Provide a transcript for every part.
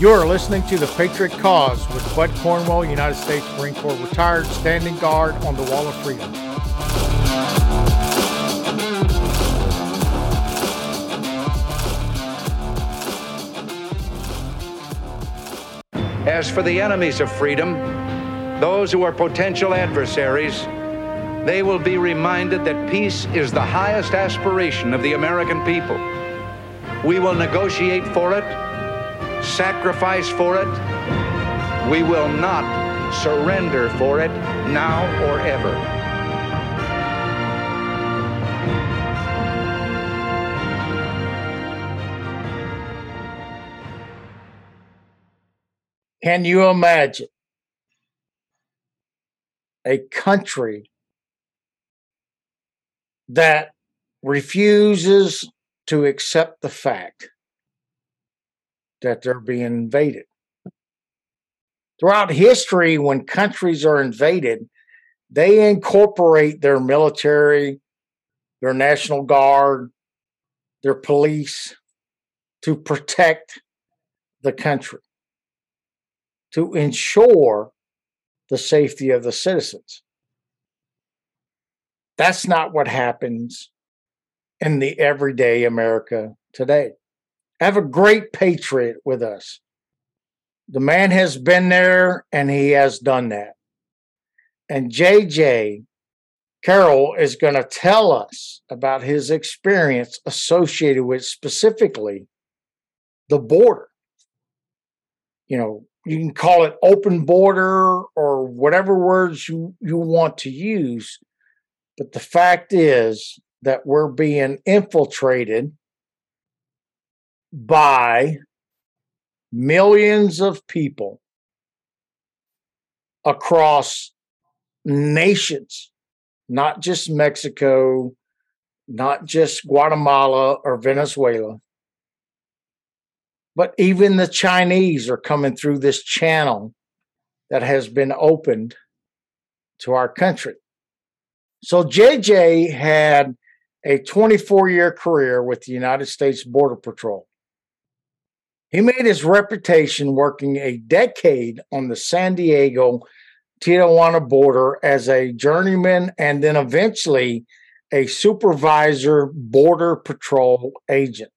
You are listening to The Patriot Cause with Bud Cornwell, United States Marine Corps retired, standing guard on the Wall of Freedom. As for the enemies of freedom, those who are potential adversaries, they will be reminded that peace is the highest aspiration of the American people. We will negotiate for it, sacrifice for it. We will not surrender for it now or ever. Can you imagine a country that refuses to accept the fact that they're being invaded? Throughout history, when countries are invaded, they incorporate their military, their national guard, their police to protect the country to ensure the safety of the citizens. That's not what happens in the everyday America today. Have a great patriot with us. The man has been there and he has done that. And JJ Carrell is going to tell us about his experience associated with specifically the border. You know, you can call it open border or whatever words you, you want to use. But the fact is that we're being infiltrated by millions of people across nations, not just Mexico, not just Guatemala or Venezuela, but even the Chinese are coming through this channel that has been opened to our country. So JJ had a 24 year career with the United States Border Patrol. He made his reputation working a decade on the San Diego Tijuana border as a journeyman and then eventually a supervisor border patrol agent.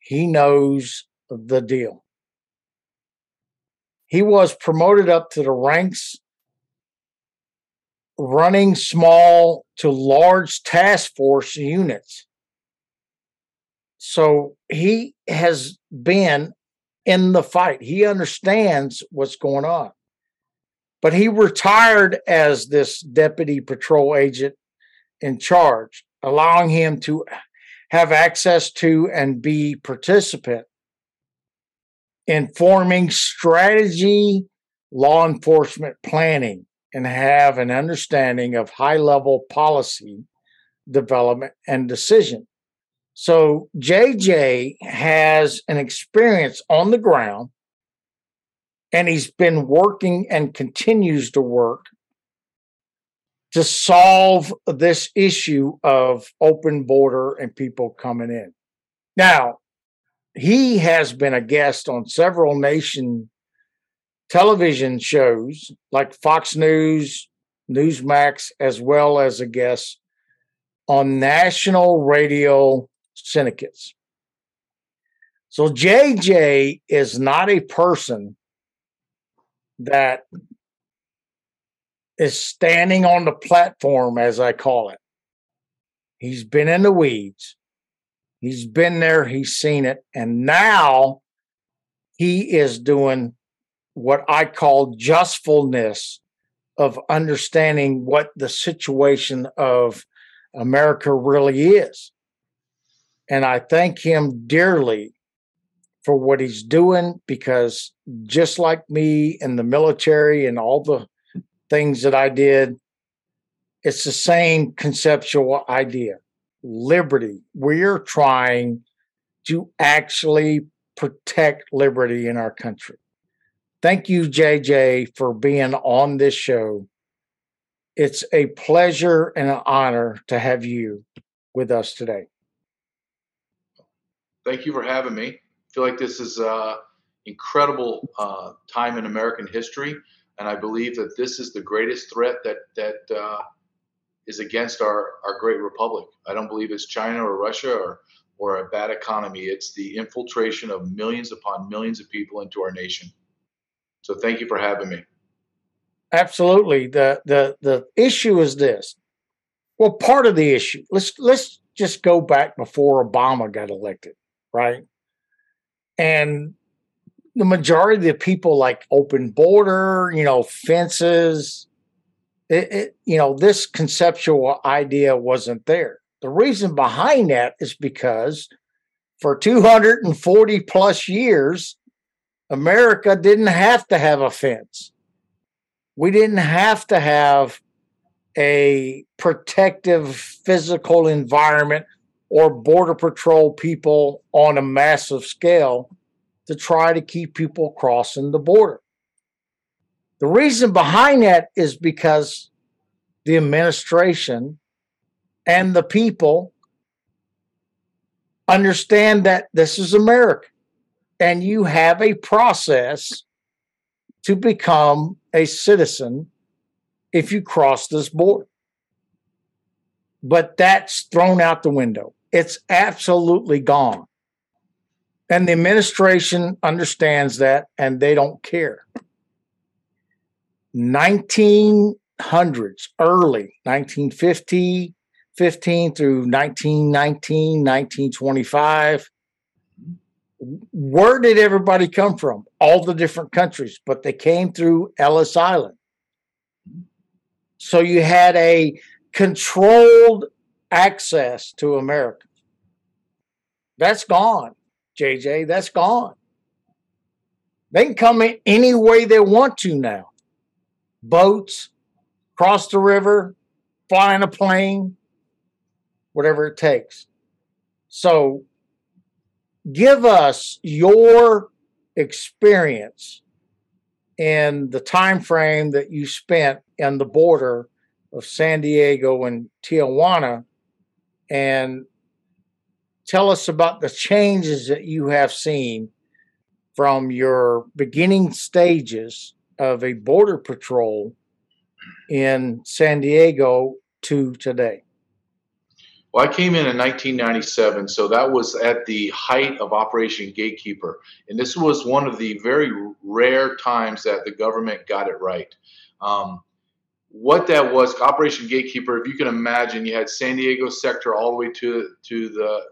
He knows the deal. He was promoted up to the ranks, running small to large task force units. So he has been in the fight. He understands what's going on. But he retired as this deputy patrol agent in charge, allowing him to have access to and be participant in forming strategy, law enforcement planning, and have an understanding of high level policy development and decision. So JJ has an experience on the ground and he's been working and continues to work to solve this issue of open border and people coming in. Now, he has been a guest on several nation television shows like Fox News, Newsmax, as well as a guest on national radio syndicates. So JJ is not a person that is standing on the platform, as I call it. He's been in the weeds. He's been there, he's seen it, and now he is doing what I call justfulness of understanding what the situation of America really is. And I thank him dearly for what he's doing because just like me in the military and all the things that I did, it's the same conceptual idea liberty. We're trying to actually protect liberty in our country. Thank you, JJ, for being on this show. It's a pleasure and an honor to have you with us today. Thank you for having me. I feel like this is, uh, incredible uh, time in American history, and I believe that this is the greatest threat that that uh, is against our our great republic. I don't believe it's China or Russia or or a bad economy. It's the infiltration of millions upon millions of people into our nation. So thank you for having me. Absolutely. The the the issue is this. Well, part of the issue. Let's let's just go back before Obama got elected, right? And the majority of people like open border, you know, fences. It, it, you know, this conceptual idea wasn't there. The reason behind that is because for 240 plus years, America didn't have to have a fence. We didn't have to have a protective physical environment or border patrol people on a massive scale to try to keep people crossing the border. The reason behind that is because the administration and the people understand that this is America and you have a process to become a citizen if you cross this border. But that's thrown out the window. It's absolutely gone. And the administration understands that and they don't care. 1900s, early 1950, 15 through 1919, 1925. Where did everybody come from? All the different countries, but they came through Ellis Island. So you had a controlled access to America. That's gone, JJ. That's gone. They can come in any way they want to now. Boats, cross the river, fly in a plane, whatever it takes. So give us your experience in the time frame that you spent on the border of San Diego and Tijuana and tell us about the changes that you have seen from your beginning stages of a border patrol in San Diego to today. Well, I came in in 1997, so that was at the height of Operation Gatekeeper. And this was one of the very rare times that the government got it right. Um, what that was, Operation Gatekeeper, if you can imagine, you had San Diego sector all the way to, to the,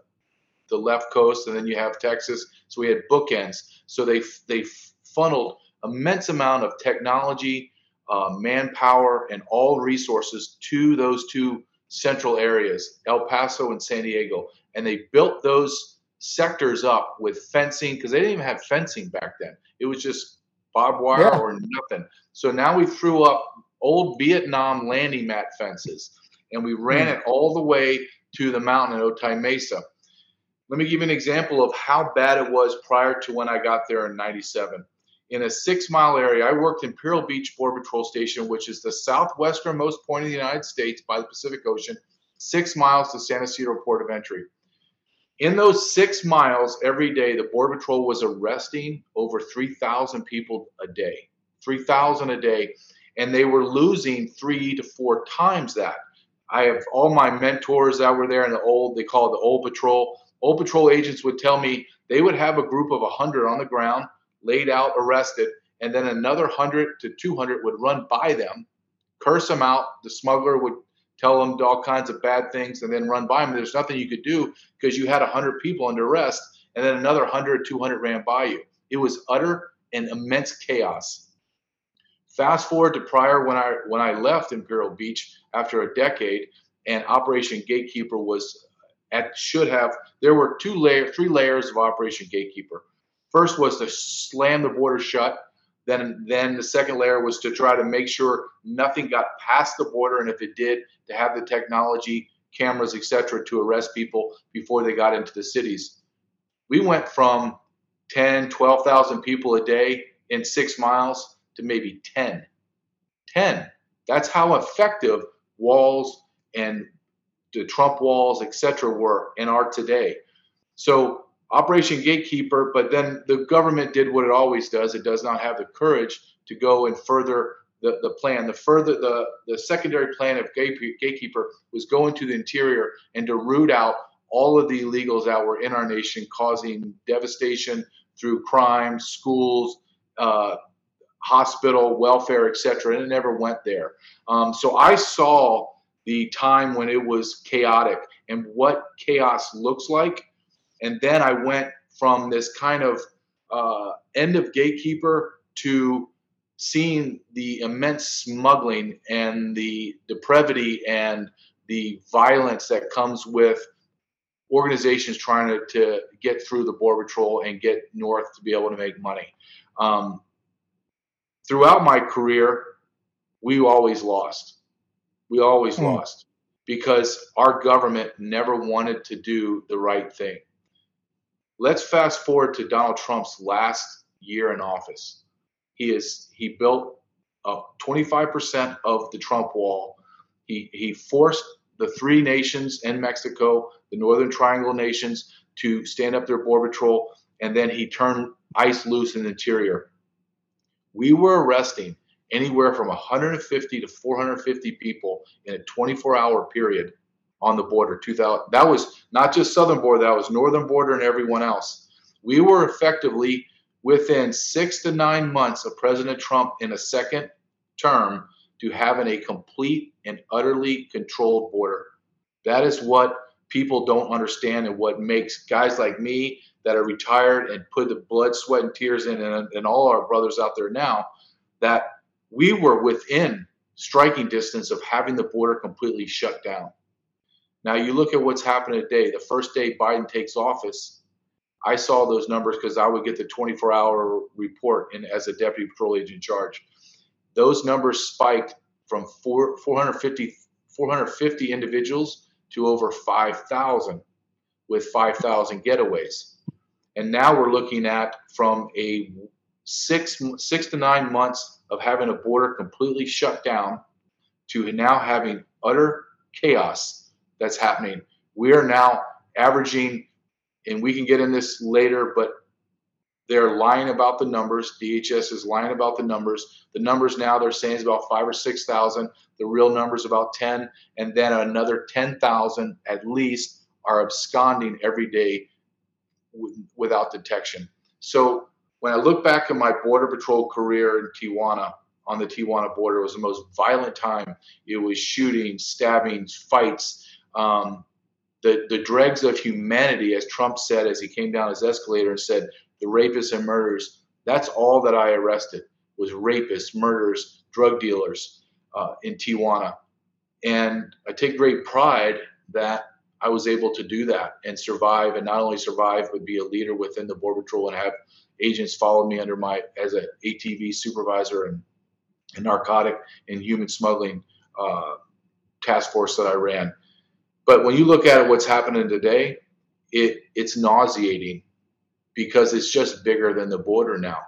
the left coast, and then you have Texas. So we had bookends. So they, they funneled immense amount of technology, uh, manpower, and all resources to those two central areas, El Paso and San Diego, and they built those sectors up with fencing because they didn't even have fencing back then. It was just barbed wire yeah. or nothing. So now we threw up old Vietnam landing mat fences and we ran mm. it all the way to the mountain at Otay Mesa. Let me give you an example of how bad it was prior to when I got there in 97 in a six mile area. I worked in Imperial Beach Border Patrol Station, which is the southwesternmost point of the United States by the Pacific Ocean, six miles to San Ysidro Port of Entry. In those six miles every day, the Border Patrol was arresting over 3,000 people a day. 3,000 a day. And they were losing three to four times that. I have all my mentors that were there in the old, they call it the old patrol. Old patrol agents would tell me they would have a group of 100 on the ground laid out, arrested, and then another 100 to 200 would run by them, curse them out. The smuggler would tell them all kinds of bad things and then run by them. There's nothing you could do because you had 100 people under arrest, and then another 100, 200 ran by you. It was utter and immense chaos. Fast forward to prior when I when I left Imperial Beach after a decade, and Operation Gatekeeper was at should have there were two layer three layers of Operation Gatekeeper. First was to slam the border shut. Then, then the second layer was to try to make sure nothing got past the border, and if it did, to have the technology, cameras, etc., to arrest people before they got into the cities. We went from 10, 12,000 people a day in six miles to maybe 10. 10. That's how effective walls and the Trump walls, etc., were and are today. So Operation Gatekeeper, but then the government did what it always does. It does not have the courage to go and further the, the plan. The further the, the secondary plan of Gatekeeper was go into the interior and to root out all of the illegals that were in our nation, causing devastation through crime, schools, uh, hospital, welfare, etc. And it never went there. Um, so I saw the time when it was chaotic and what chaos looks like. And then I went from this kind of uh, end of gatekeeper to seeing the immense smuggling and the depravity and the violence that comes with organizations trying to, to get through the border patrol and get north to be able to make money. Um, throughout my career, we always lost. We always mm. lost because our government never wanted to do the right thing. Let's fast forward to Donald Trump's last year in office. He is he built up 25% of the Trump wall. He he forced the three nations in Mexico, the Northern Triangle nations, to stand up their border patrol, and then he turned ICE loose in the interior. We were arresting anywhere from 150 to 450 people in a 24-hour period on the border. 2000. That was not just southern border; that was northern border and everyone else. We were effectively within six to nine months of President Trump in a second term to having a complete and utterly controlled border. That is what people don't understand and what makes guys like me that are retired and put the blood, sweat, and tears in, and, and all our brothers out there now, that we were within striking distance of having the border completely shut down. Now, you look at what's happened today. The first day Biden takes office, I saw those numbers because I would get the 24 hour report in, as a deputy patrol agent in charge. Those numbers spiked from four, 450, 450 individuals to over 5,000 with 5,000 getaways. And now we're looking at from a six, six to nine months of having a border completely shut down to now having utter chaos that's happening. We are now averaging, and we can get in this later, but they're lying about the numbers. DHS is lying about the numbers. The numbers now they're saying is about five or six thousand. The real number is about ten, and then another ten thousand at least are absconding every day without detection. So when I look back at my border patrol career in Tijuana, on the Tijuana border, it was the most violent time. It was shooting, stabbings, fights. Um, the, the dregs of humanity, as Trump said as he came down his escalator and said, the rapists and murderers. That's all that I arrested was rapists, murderers, drug dealers uh, in Tijuana. And I take great pride that I was able to do that and survive, and not only survive, but be a leader within the Border Patrol and have agents followed me under my as an ATV supervisor and, and narcotic and human smuggling uh, task force that I ran. But when you look at what's happening today, it it's nauseating because it's just bigger than the border now.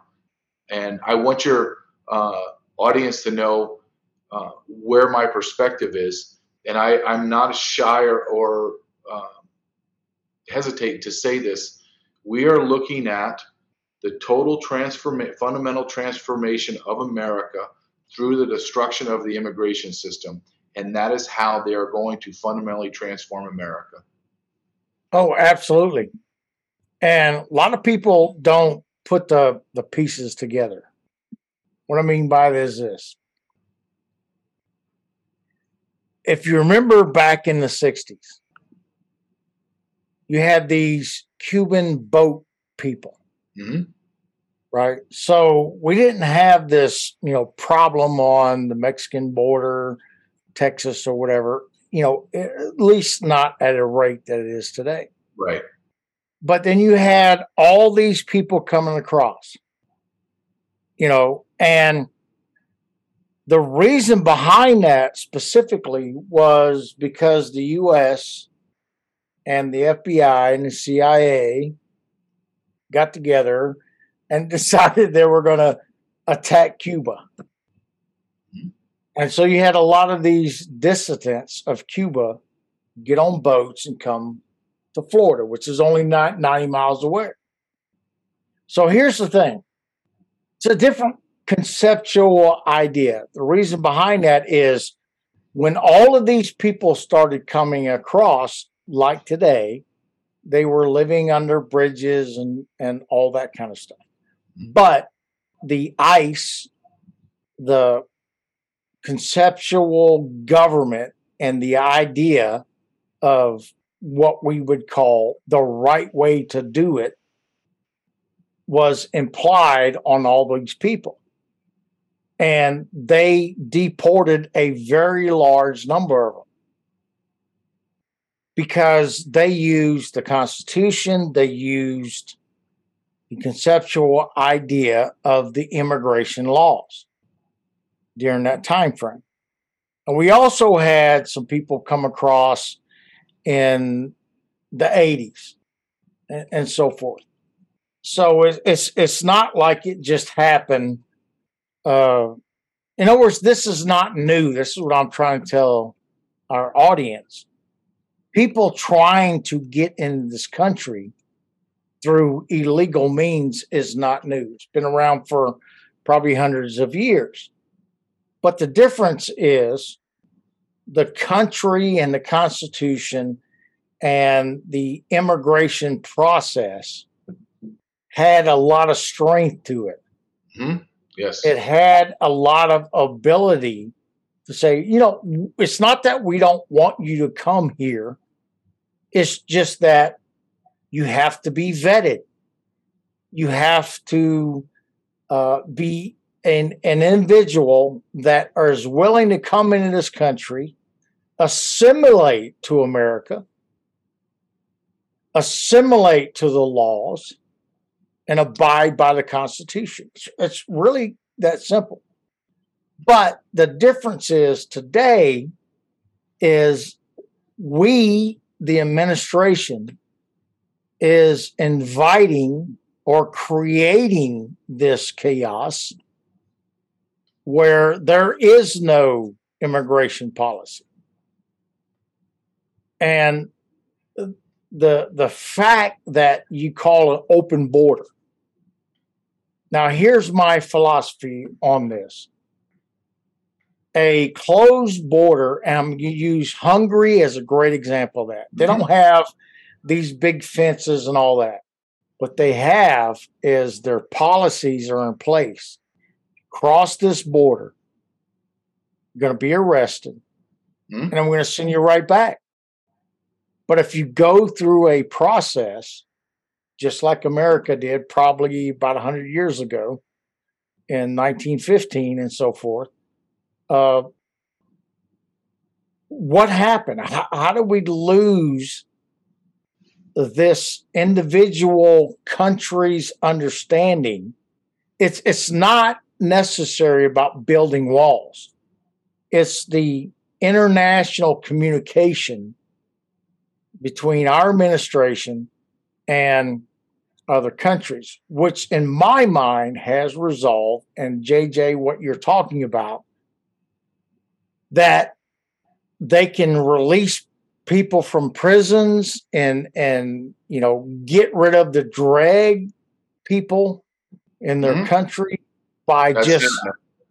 And I want your uh, audience to know uh, where my perspective is. And I, I'm not shy or, or uh, hesitate to say this. We are looking at the total transform- fundamental transformation of America through the destruction of the immigration system. And that is how they are going to fundamentally transform America. Oh, absolutely. And a lot of people don't put the, the pieces together. What I mean by this is this. If you remember back in the 60s, you had these Cuban boat people. Mm-hmm. Right. So we didn't have this, you know, problem on the Mexican border, Texas or whatever, you know, at least not at a rate that it is today. Right. But then you had all these people coming across, you know, and the reason behind that specifically was because the US and the FBI and the CIA got together and decided they were going to attack Cuba. And so you had a lot of these dissidents of Cuba get on boats and come to Florida, which is only 90 miles away. So here's the thing it's a different conceptual idea. The reason behind that is when all of these people started coming across, like today, they were living under bridges and, and all that kind of stuff. Mm-hmm. But the ICE, the conceptual government, and the idea of what we would call the right way to do it was implied on all these people. And they deported a very large number of them because they used the Constitution, they used the conceptual idea of the immigration laws during that time frame. And we also had some people come across in the 80s and, and so forth. So it, it's it's not like it just happened. Uh, in other words, this is not new. This is what I'm trying to tell our audience. People trying to get in this country through illegal means is not new. It's been around for probably hundreds of years. But the difference is the country and the Constitution and the immigration process had a lot of strength to it. Mm-hmm. Yes. It had a lot of ability to say, you know, it's not that we don't want you to come here. It's just that you have to be vetted. You have to uh, be an, an individual that is willing to come into this country, assimilate to America, assimilate to the laws, and abide by the Constitution. It's, it's really that simple. But the difference is today is we, the administration, is inviting or creating this chaos where there is no immigration policy. And the the fact that you call an open border now, here's my philosophy on this a closed border, and I'm going to use Hungary as a great example of that. They don't mm-hmm. have these big fences and all that. What they have is their policies are in place. Cross this border, you're going to be arrested, mm-hmm. and I'm going to send you right back. But if you go through a process just like America did probably about 100 years ago in 1915 and so forth. Uh, what happened? How, how did we lose this individual country's understanding? It's it's not necessary about building walls. It's the international communication between our administration and other countries, which in my mind has resolved, and JJ, what you're talking about, that they can release people from prisons and and you know get rid of the drag people in their mm-hmm. country by That's just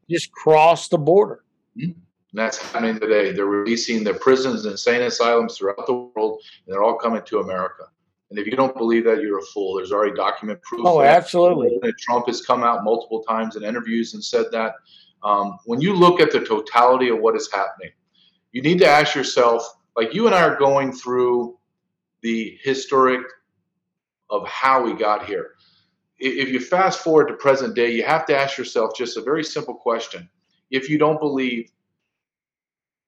just cross the border. Mm-hmm. That's happening today. They're releasing the prisons and insane asylums throughout the world, and they're all coming to America. And if you don't believe that, you're a fool. There's already document proof. Oh, absolutely. Trump has come out multiple times in interviews and said that. Um, when you look at the totality of what is happening, you need to ask yourself, like you and I are going through the historic of how we got here. If you fast forward to present day, you have to ask yourself just a very simple question. If you don't believe,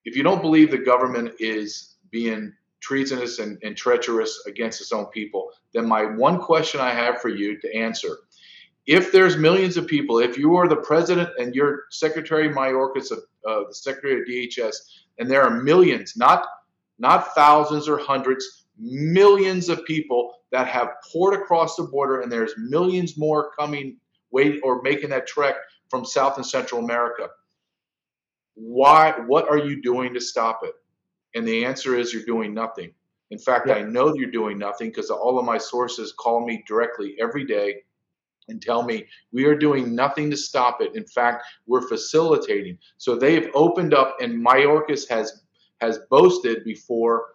if you don't believe the government is being treasonous and, and treacherous against its own people, then my one question I have for you to answer if there's millions of people, if you are the president and you're Secretary Mayorkas of uh, the Secretary of DHS, and there are millions, not not thousands or hundreds, millions of people that have poured across the border, and there's millions more coming, wait or making that trek from South and Central America. Why? What are you doing to stop it? And the answer is you're doing nothing. In fact, Yep. I know you're doing nothing because all of my sources call me directly every day and tell me we are doing nothing to stop it. In fact, we're facilitating. So they've opened up, and Mayorkas has has boasted before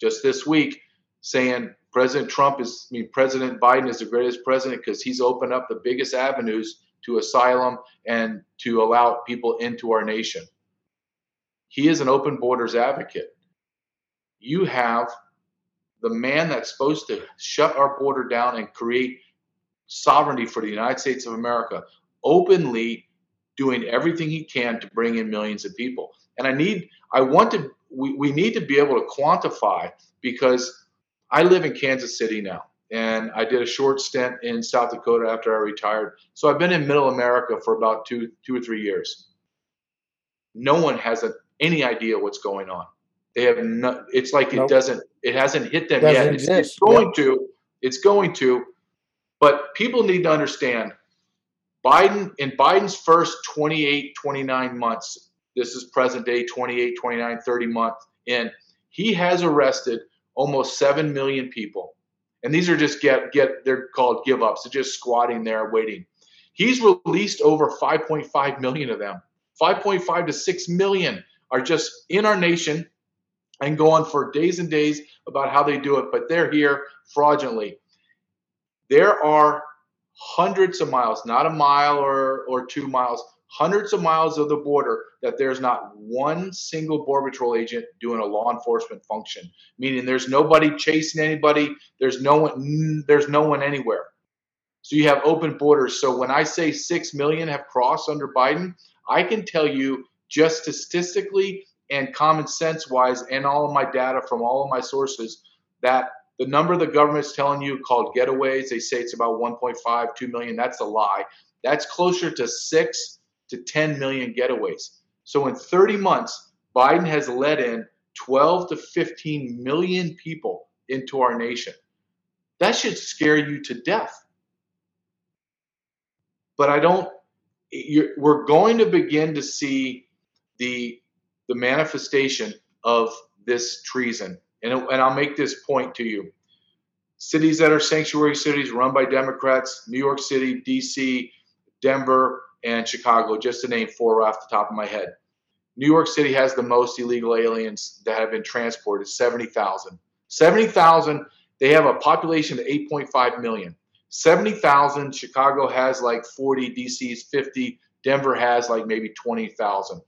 just this week, saying President Trump is, I mean, President Biden is the greatest president because he's opened up the biggest avenues to asylum and to allow people into our nation. He is an open borders advocate. You have the man that's supposed to shut our border down and create sovereignty for the United States of America openly doing everything he can to bring in millions of people. And I need, I want to, we, we need to be able to quantify because I live in Kansas City now and I did a short stint in South Dakota after I retired. So I've been in middle America for about two, two or three years. No one has a, any idea what's going on. They have no, it's like it doesn't, it hasn't hit them Doesn't yet. It's, going to, it's going to, but people need to understand Biden, in Biden's first 28, 29 months, this is present day 28, 29, 30 months in, he has arrested almost 7 million people. And these are just get, get they're called give ups. They're just squatting there waiting. He's released over 5.5 million of them. 5.5 to 6 million are just in our nation and go on for days and days about how they do it, but they're here fraudulently. There are hundreds of miles, not a mile or, or two miles, hundreds of miles of the border that there's not one single Border Patrol agent doing a law enforcement function, meaning there's nobody chasing anybody, there's no one, there's no one anywhere. So you have open borders. So when I say 6 million have crossed under Biden, I can tell you just statistically and common sense wise, and all of my data from all of my sources, that the number the government's telling you called getaways, they say it's about 1.5, 2 million. That's a lie. That's closer to 6 to 10 million getaways. So in 30 months, Biden has let in 12 to 15 million people into our nation. That should scare you to death. But I don't, we're going to begin to see the, the manifestation of this treason. And, and I'll make this point to you. Cities that are sanctuary cities run by Democrats, New York City, DC, Denver, and Chicago, just to name four off the top of my head. New York City has the most illegal aliens that have been transported 70,000. 70,000, they have a population of 8.5 million. 70,000, Chicago has like 40, DC's 50, Denver has like maybe 20,000.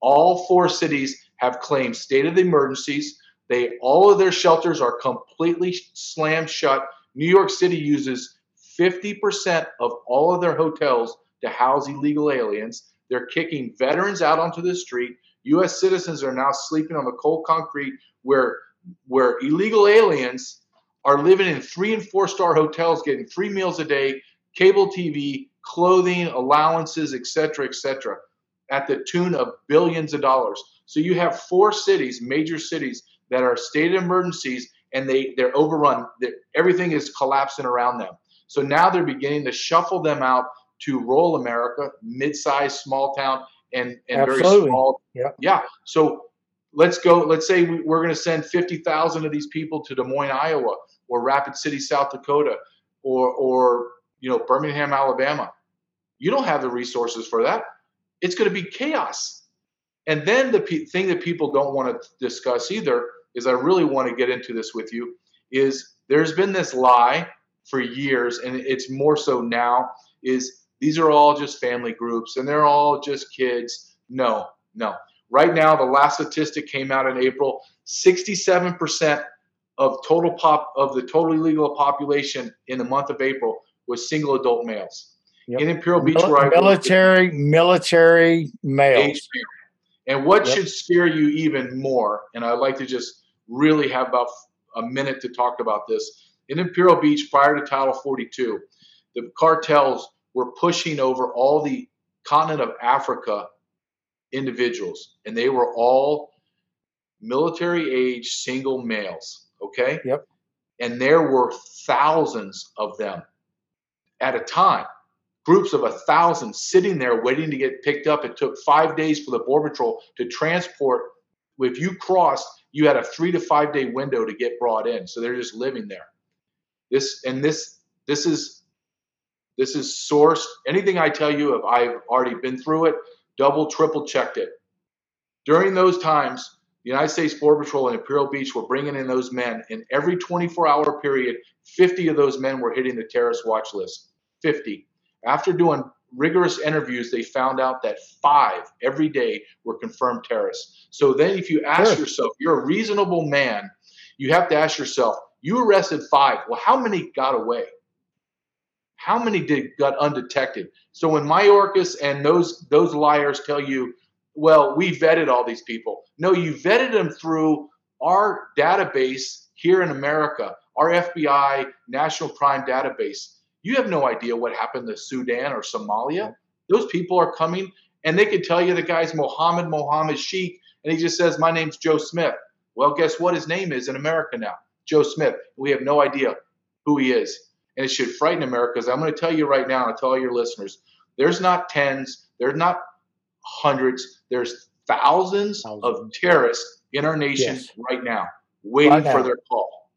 All four cities have claimed state of the emergencies. They all of their shelters are completely slammed shut. New York City uses 50% of all of their hotels to house illegal aliens. They're kicking veterans out onto the street. U.S. citizens are now sleeping on the cold concrete where where illegal aliens are living in three and four star hotels, getting three meals a day, cable TV, clothing, allowances, etc., etc., at the tune of billions of dollars. So you have four cities, major cities, that are state emergencies, and they they're overrun. They're, everything is collapsing around them. So now they're beginning to shuffle them out to rural America, mid-sized, small town, and and very small. Yeah. Yeah. So let's go. Let's say we're going to send fifty thousand of these people to Des Moines, Iowa, or Rapid City, South Dakota, or or you know Birmingham, Alabama. You don't have the resources for that. It's going to be chaos. And then the pe- thing that people don't want to discuss either is I really want to get into this with you is there's been this lie for years and it's more so now is these are all just family groups and they're all just kids. No, no. Right now the last statistic came out in April, 67% of total pop of the totally legal population in the month of April was single adult males. Yep. In Imperial Beach Mil- where military, military male. And what Yep. should scare you even more, and I'd like to just really have about a minute to talk about this. In Imperial Beach, prior to Title 42, the cartels were pushing over all the continent of Africa individuals, and they were all military age single males. Okay? Yep. And there were thousands of them at a time groups of a thousand sitting there waiting to get picked up. It took five days for the Border Patrol to transport. If you crossed, you had a three to five day window to get brought in. So they're just living there. This and this this is this is sourced. Anything I tell you, if I've already been through it, double, triple checked it. During those times, the United States Border Patrol and Imperial Beach were bringing in those men. In every 24 hour period, 50 of those men were hitting the terrorist watch list. 50. After doing rigorous interviews, they found out that five every day were confirmed terrorists. So then, if you ask sure. yourself, you're a reasonable man, you have to ask yourself, you arrested five. Well, how many got away? How many did got undetected? So when Mayorkas and those those liars tell you, well, we vetted all these people. No, you vetted them through our database here in America, our FBI national crime database. You have no idea what happened to Sudan or Somalia. Those people are coming and they could tell you the guy's Mohammed Mohammed Sheikh and he just says, My name's Joe Smith. Well, guess what his name is in America now? Joe Smith. We have no idea who he is. And it should frighten America because I'm going to tell you right now, and I tell all your listeners, there's not tens, there's not hundreds, there's thousands, thousands. of terrorists in our nation yes. right now waiting right now. for their call.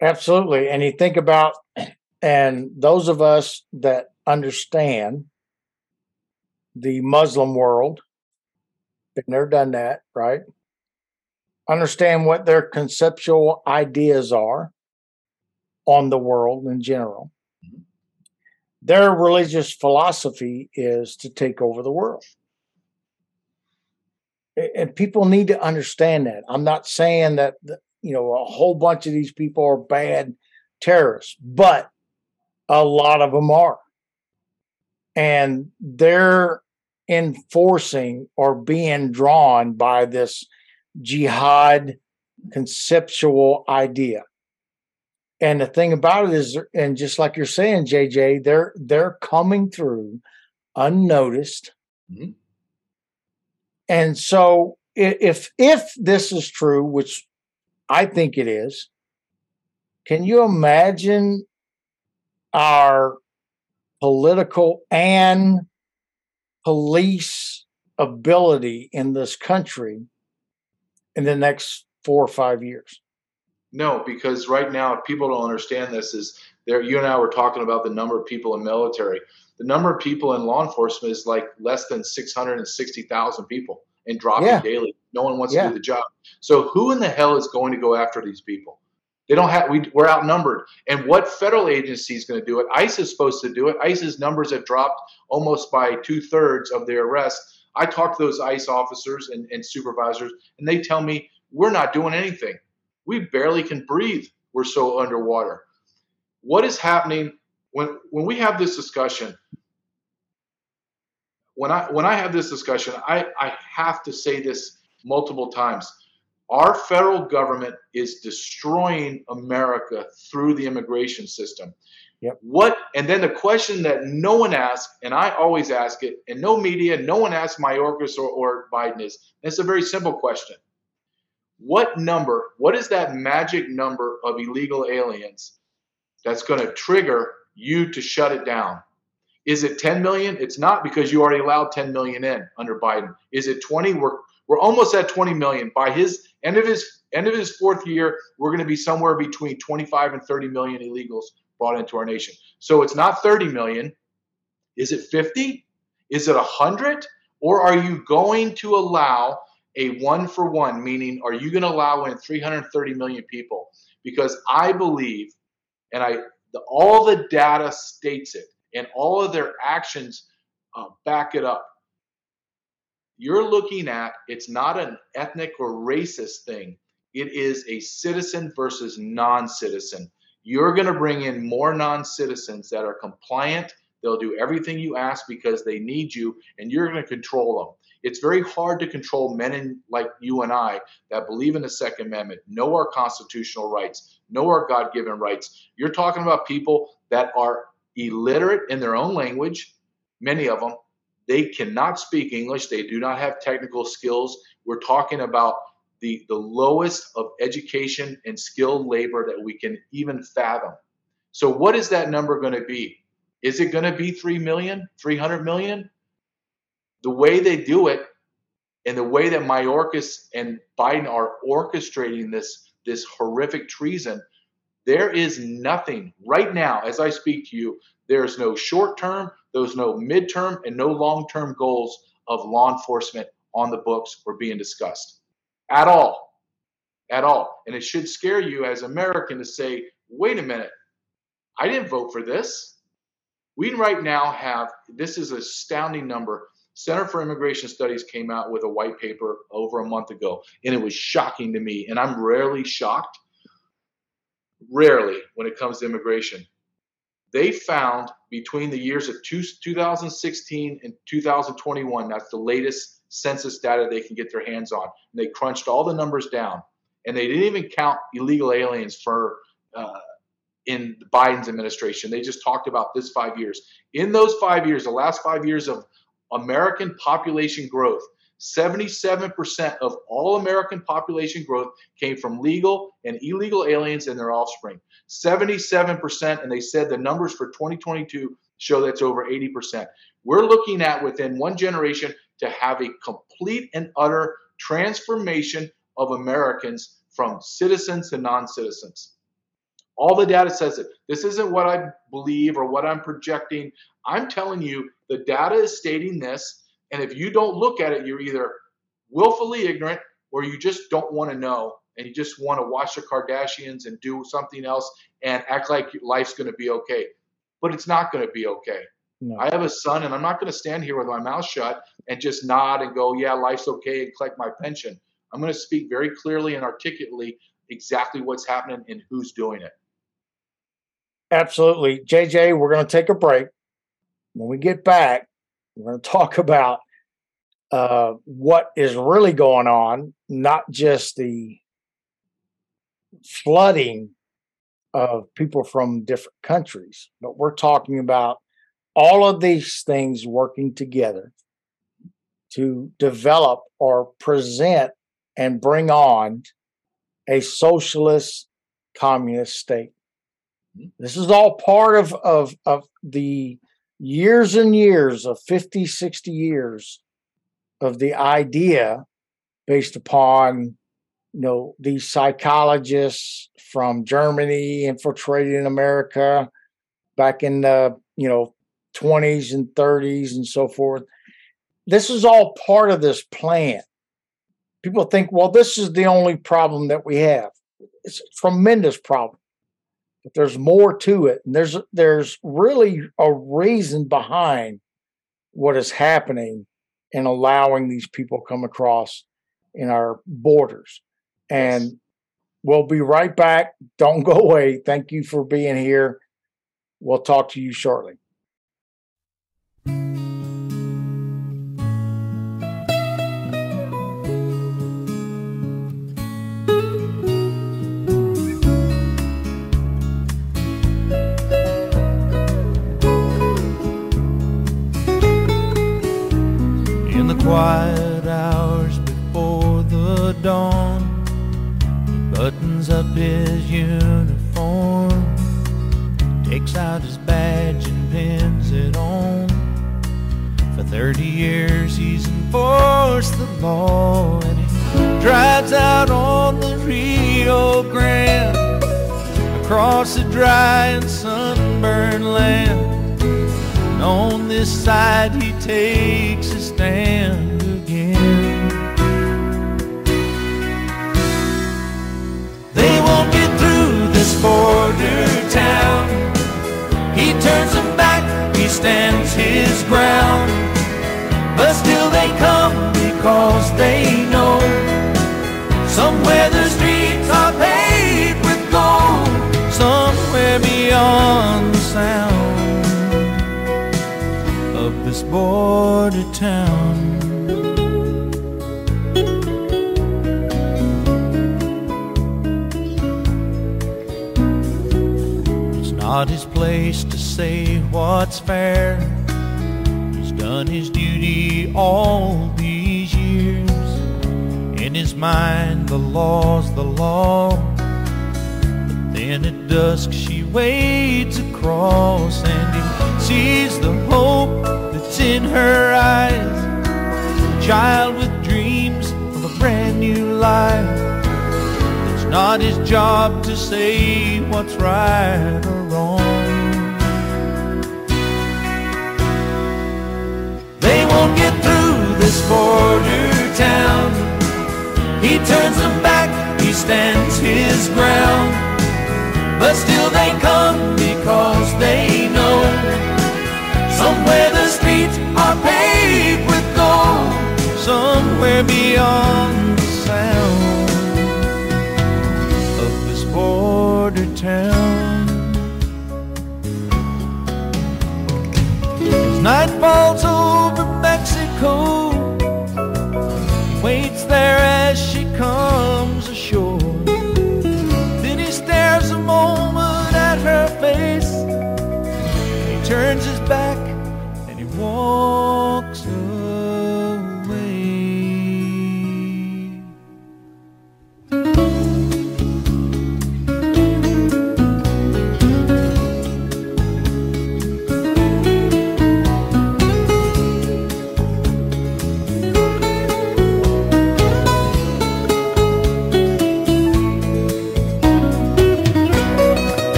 Absolutely. And you think about, and those of us that understand the Muslim world, been there, done that, right? Understand what their conceptual ideas are on the world in general. Their religious philosophy is to take over the world. And people need to understand that. I'm not saying that, you know, a whole bunch of these people are bad terrorists, but a lot of them are. And they're enforcing or being drawn by this jihad conceptual idea. And the thing about it is, and just like you're saying, JJ, they're they're coming through unnoticed. Mm-hmm. And so if if this is true, which I think it is, can you imagine our political and police ability in this country in the next four or five years? No, because right now, if people don't understand this, is there. You and I were talking about the number of people in military. The number of people in law enforcement is like less than six hundred and sixty thousand people, and dropping yeah. daily. No one wants yeah. to do the job. So who in the hell is going to go after these people? They don't have. We, we're outnumbered. And what federal agency is going to do it? ICE is supposed to do it. ICE's numbers have dropped almost by two thirds of their arrests. I talk to those ICE officers and, and supervisors, and they tell me we're not doing anything we barely can breathe. We're so underwater. What is happening when when we have this discussion? When I when I have this discussion, I, I have to say this multiple times. Our federal government is destroying America through the immigration system. Yep. What and then the question that no one asks, and I always ask it, and no media, no one asks Mayorkas or, or Biden is. it's a very simple question what number, what is that magic number of illegal aliens that's going to trigger you to shut it down? Is it 10 million? It's not because you already allowed 10 million in under Biden. Is it 20? We're we're almost at 20 million. By his end of his end of his fourth year, we're going to be somewhere between 25 and 30 million illegals brought into our nation. So it's not 30 million. Is it 50? Is it 100? Or are you going to allow a one for one, meaning are you going to allow in 330 million people? Because I believe, and I, the, all the data states it, and all of their actions uh, back it up. You're looking at it's not an ethnic or racist thing. It is a citizen versus non-citizen. You're going to bring in more non-citizens that are compliant. They'll do everything you ask because they need you, and you're going to control them. It's very hard to control men in, like you and I that believe in the Second Amendment, know our constitutional rights, know our God given rights. You're talking about people that are illiterate in their own language, many of them. They cannot speak English, they do not have technical skills. We're talking about the, the lowest of education and skilled labor that we can even fathom. So, what is that number going to be? Is it going to be 3 million, 300 million? the way they do it, and the way that Mayorkas and Biden are orchestrating this this horrific treason, there is nothing right now, as I speak to you, there is no short term, there's no midterm, and no long term goals of law enforcement on the books or being discussed at all. At all. And it should scare you as American to say, wait a minute, I didn't vote for this. We right now have this is astounding number. Center for Immigration Studies came out with a white paper over a month ago, and it was shocking to me. And I'm rarely shocked, rarely when it comes to immigration. They found between the years of two, 2016 and 2021, that's the latest census data they can get their hands on. And they crunched all the numbers down, and they didn't even count illegal aliens for uh, in Biden's administration. They just talked about this five years. In those five years, the last five years of American population growth, 77% of all American population growth came from legal and illegal aliens and their offspring. 77%, and they said the numbers for 2022 show that's over 80%. We're looking at within one generation to have a complete and utter transformation of Americans from citizens to non citizens. All the data says it. This isn't what I believe or what I'm projecting. I'm telling you, the data is stating this. And if you don't look at it, you're either willfully ignorant or you just don't want to know and you just want to watch the Kardashians and do something else and act like life's going to be okay. But it's not going to be okay. No. I have a son, and I'm not going to stand here with my mouth shut and just nod and go, yeah, life's okay, and collect my pension. I'm going to speak very clearly and articulately exactly what's happening and who's doing it. Absolutely. JJ, we're going to take a break. When we get back, we're going to talk about uh, what is really going on, not just the flooding of people from different countries, but we're talking about all of these things working together to develop or present and bring on a socialist communist state. This is all part of, of, of the years and years of 50, 60 years of the idea based upon you know these psychologists from Germany infiltrating America back in the you know 20s and 30s and so forth. This is all part of this plan. People think, well, this is the only problem that we have. It's a tremendous problem but there's more to it and there's there's really a reason behind what is happening and allowing these people come across in our borders. And yes. we'll be right back. Don't go away. Thank you for being here. We'll talk to you shortly out his badge and pins it on. For 30 years he's enforced the law and he drives out on the Rio Grande across the dry and sunburned land. And on this side he takes a stand again. They won't get through this border town. Turns them back, he stands his ground. But still they come because they know somewhere the streets are paved with gold, somewhere beyond the sound of this border town. say what's fair. He's done his duty all these years. In his mind, the law's the law. But then at dusk, she wades across and he sees the hope that's in her eyes. A child with dreams of a brand new life. It's not his job to say what's right won't get through this border town. He turns them back, he stands his ground. But still they come because they know somewhere the streets are paved with gold, somewhere beyond the sound of this border town. Night falls over Mexico,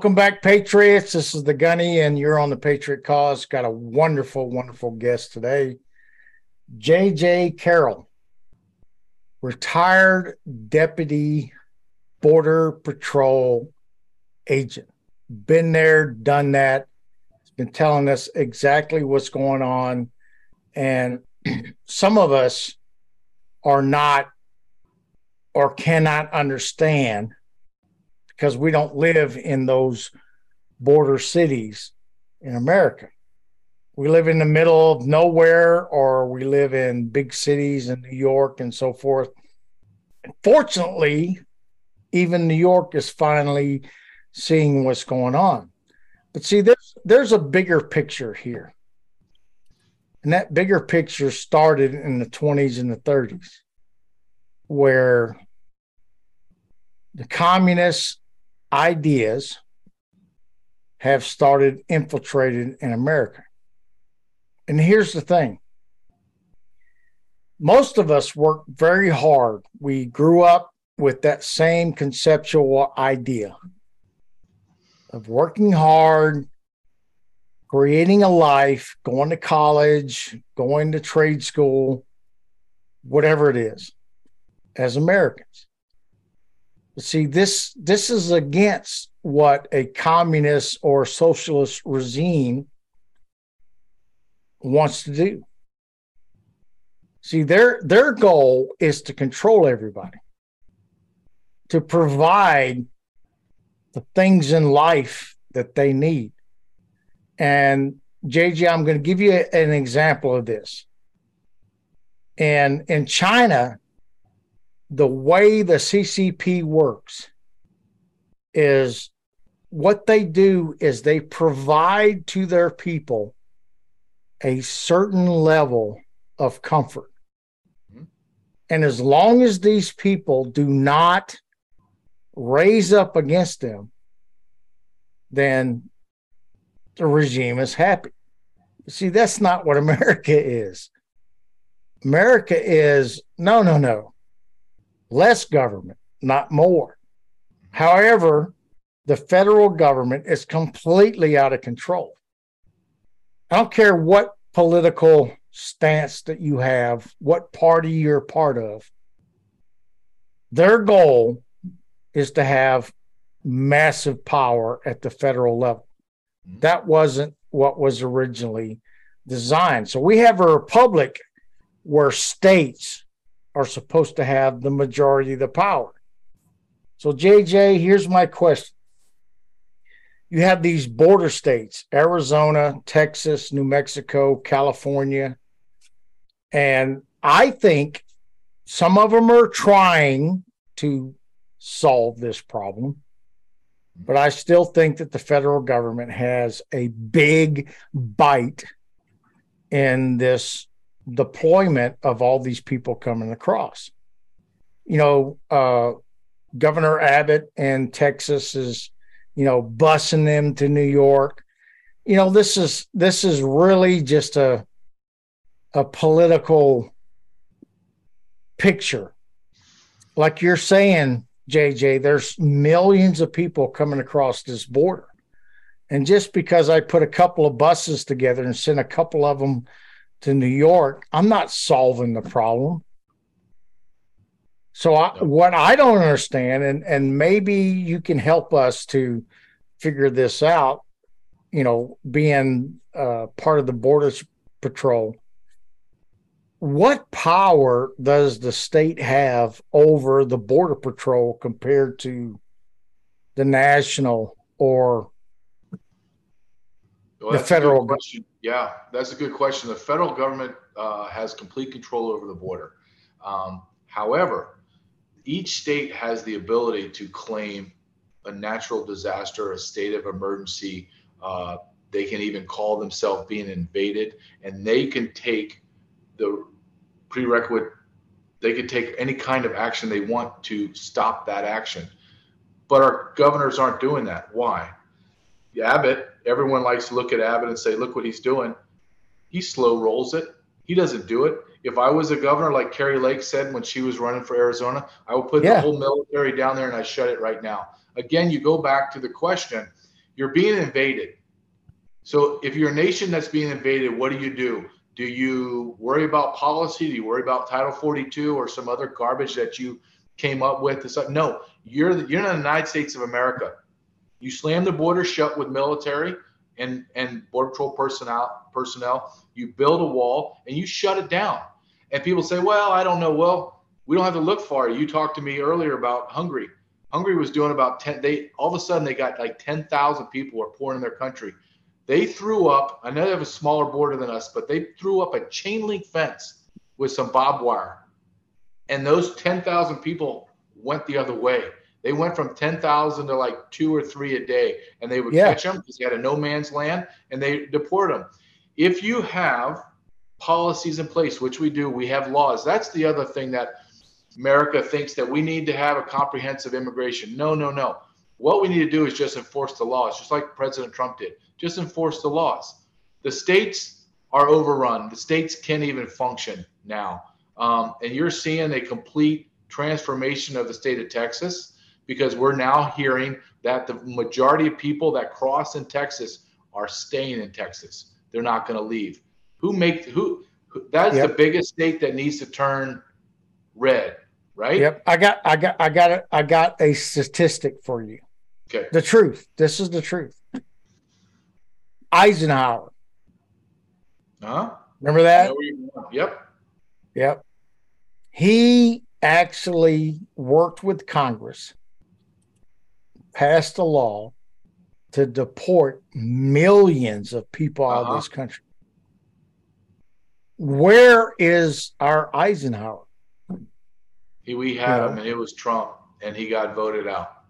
Welcome back, Patriots. This is the Gunny, and you're on the Patriot Cause. Got a wonderful, wonderful guest today. JJ Carrell, retired deputy border patrol agent. Been there, done that. He's been telling us exactly what's going on. And some of us are not or cannot understand because we don't live in those border cities in America. We live in the middle of nowhere or we live in big cities in New York and so forth. Fortunately, even New York is finally seeing what's going on. But see, there's there's a bigger picture here. And that bigger picture started in the 20s and the 30s, where the communists ideas have started infiltrated in America. And here's the thing most of us work very hard. We grew up with that same conceptual idea of working hard, creating a life, going to college, going to trade school, whatever it is, as Americans. See, this this is against what a communist or socialist regime wants to do. See, their their goal is to control everybody, to provide the things in life that they need. And JJ, I'm going to give you an example of this. And in China, the way the CCP works is what they do is they provide to their people a certain level of comfort. Mm-hmm. And as long as these people do not raise up against them, then the regime is happy. See, that's not what America is. America is no, no, no less government, not more. However, the federal government is completely out of control. I don't care what political stance that you have, what party you're part of. Their goal is to have massive power at the federal level. That wasn't what was originally designed. So we have a republic where states are supposed to have the majority of the power. So, JJ, here's my question you have these border states Arizona, Texas, New Mexico, California. And I think some of them are trying to solve this problem. But I still think that the federal government has a big bite in this deployment of all these people coming across. You know, uh, Governor Abbott in Texas is, you know, busing them to New York. You know, this is this is really just a a political picture. Like you're saying, JJ, there's millions of people coming across this border. And just because I put a couple of buses together and sent a couple of them to New York, I'm not solving the problem. So I, what I don't understand, and and maybe you can help us to figure this out. You know, being uh, part of the border patrol, what power does the state have over the border patrol compared to the national or well, the federal question? Yeah, that's a good question. The federal government uh, has complete control over the border. Um, however, each state has the ability to claim a natural disaster, a state of emergency. Uh, they can even call themselves being invaded, and they can take the prerequisite. They can take any kind of action they want to stop that action. But our governors aren't doing that. Why? Abbott, everyone likes to look at Abbott and say, look what he's doing. He slow rolls it. He doesn't do it. If I was a governor, like Kari Lake said when she was running for Arizona, I would put yeah. the whole military down there and I shut it right now. Again, you go back to the question you're being invaded. So if you're a nation that's being invaded, what do you do? Do you worry about policy? Do you worry about Title 42 or some other garbage that you came up with? No, you're the, you're in the United States of America. You slam the border shut with military and and border patrol personnel personnel. You build a wall and you shut it down. And people say, "Well, I don't know." Well, we don't have to look far. You talked to me earlier about Hungary. Hungary was doing about 10 they all of a sudden they got like 10,000 people are pouring in their country. They threw up, I know they have a smaller border than us, but they threw up a chain link fence with some barbed wire. And those 10,000 people went the other way. They went from 10,000 to like two or three a day, and they would yeah. catch them because they had a no man's land and they deport them. If you have policies in place, which we do, we have laws. That's the other thing that America thinks that we need to have a comprehensive immigration. No, no, no. What we need to do is just enforce the laws, just like President Trump did. Just enforce the laws. The states are overrun. The states can't even function now. Um, and you're seeing a complete transformation of the state of Texas because we're now hearing that the majority of people that cross in Texas are staying in Texas. They're not going to leave. Who make who? who that's yep. the biggest state that needs to turn red, right? Yep. I got I got I got a, I got a statistic for you. Okay. The truth. This is the truth. Eisenhower. Huh? Remember that? Yep. Yep. He actually worked with Congress passed a law to deport millions of people out uh-huh. of this country. Where is our Eisenhower? He, we had you him, know? and it was Trump, and he got voted out.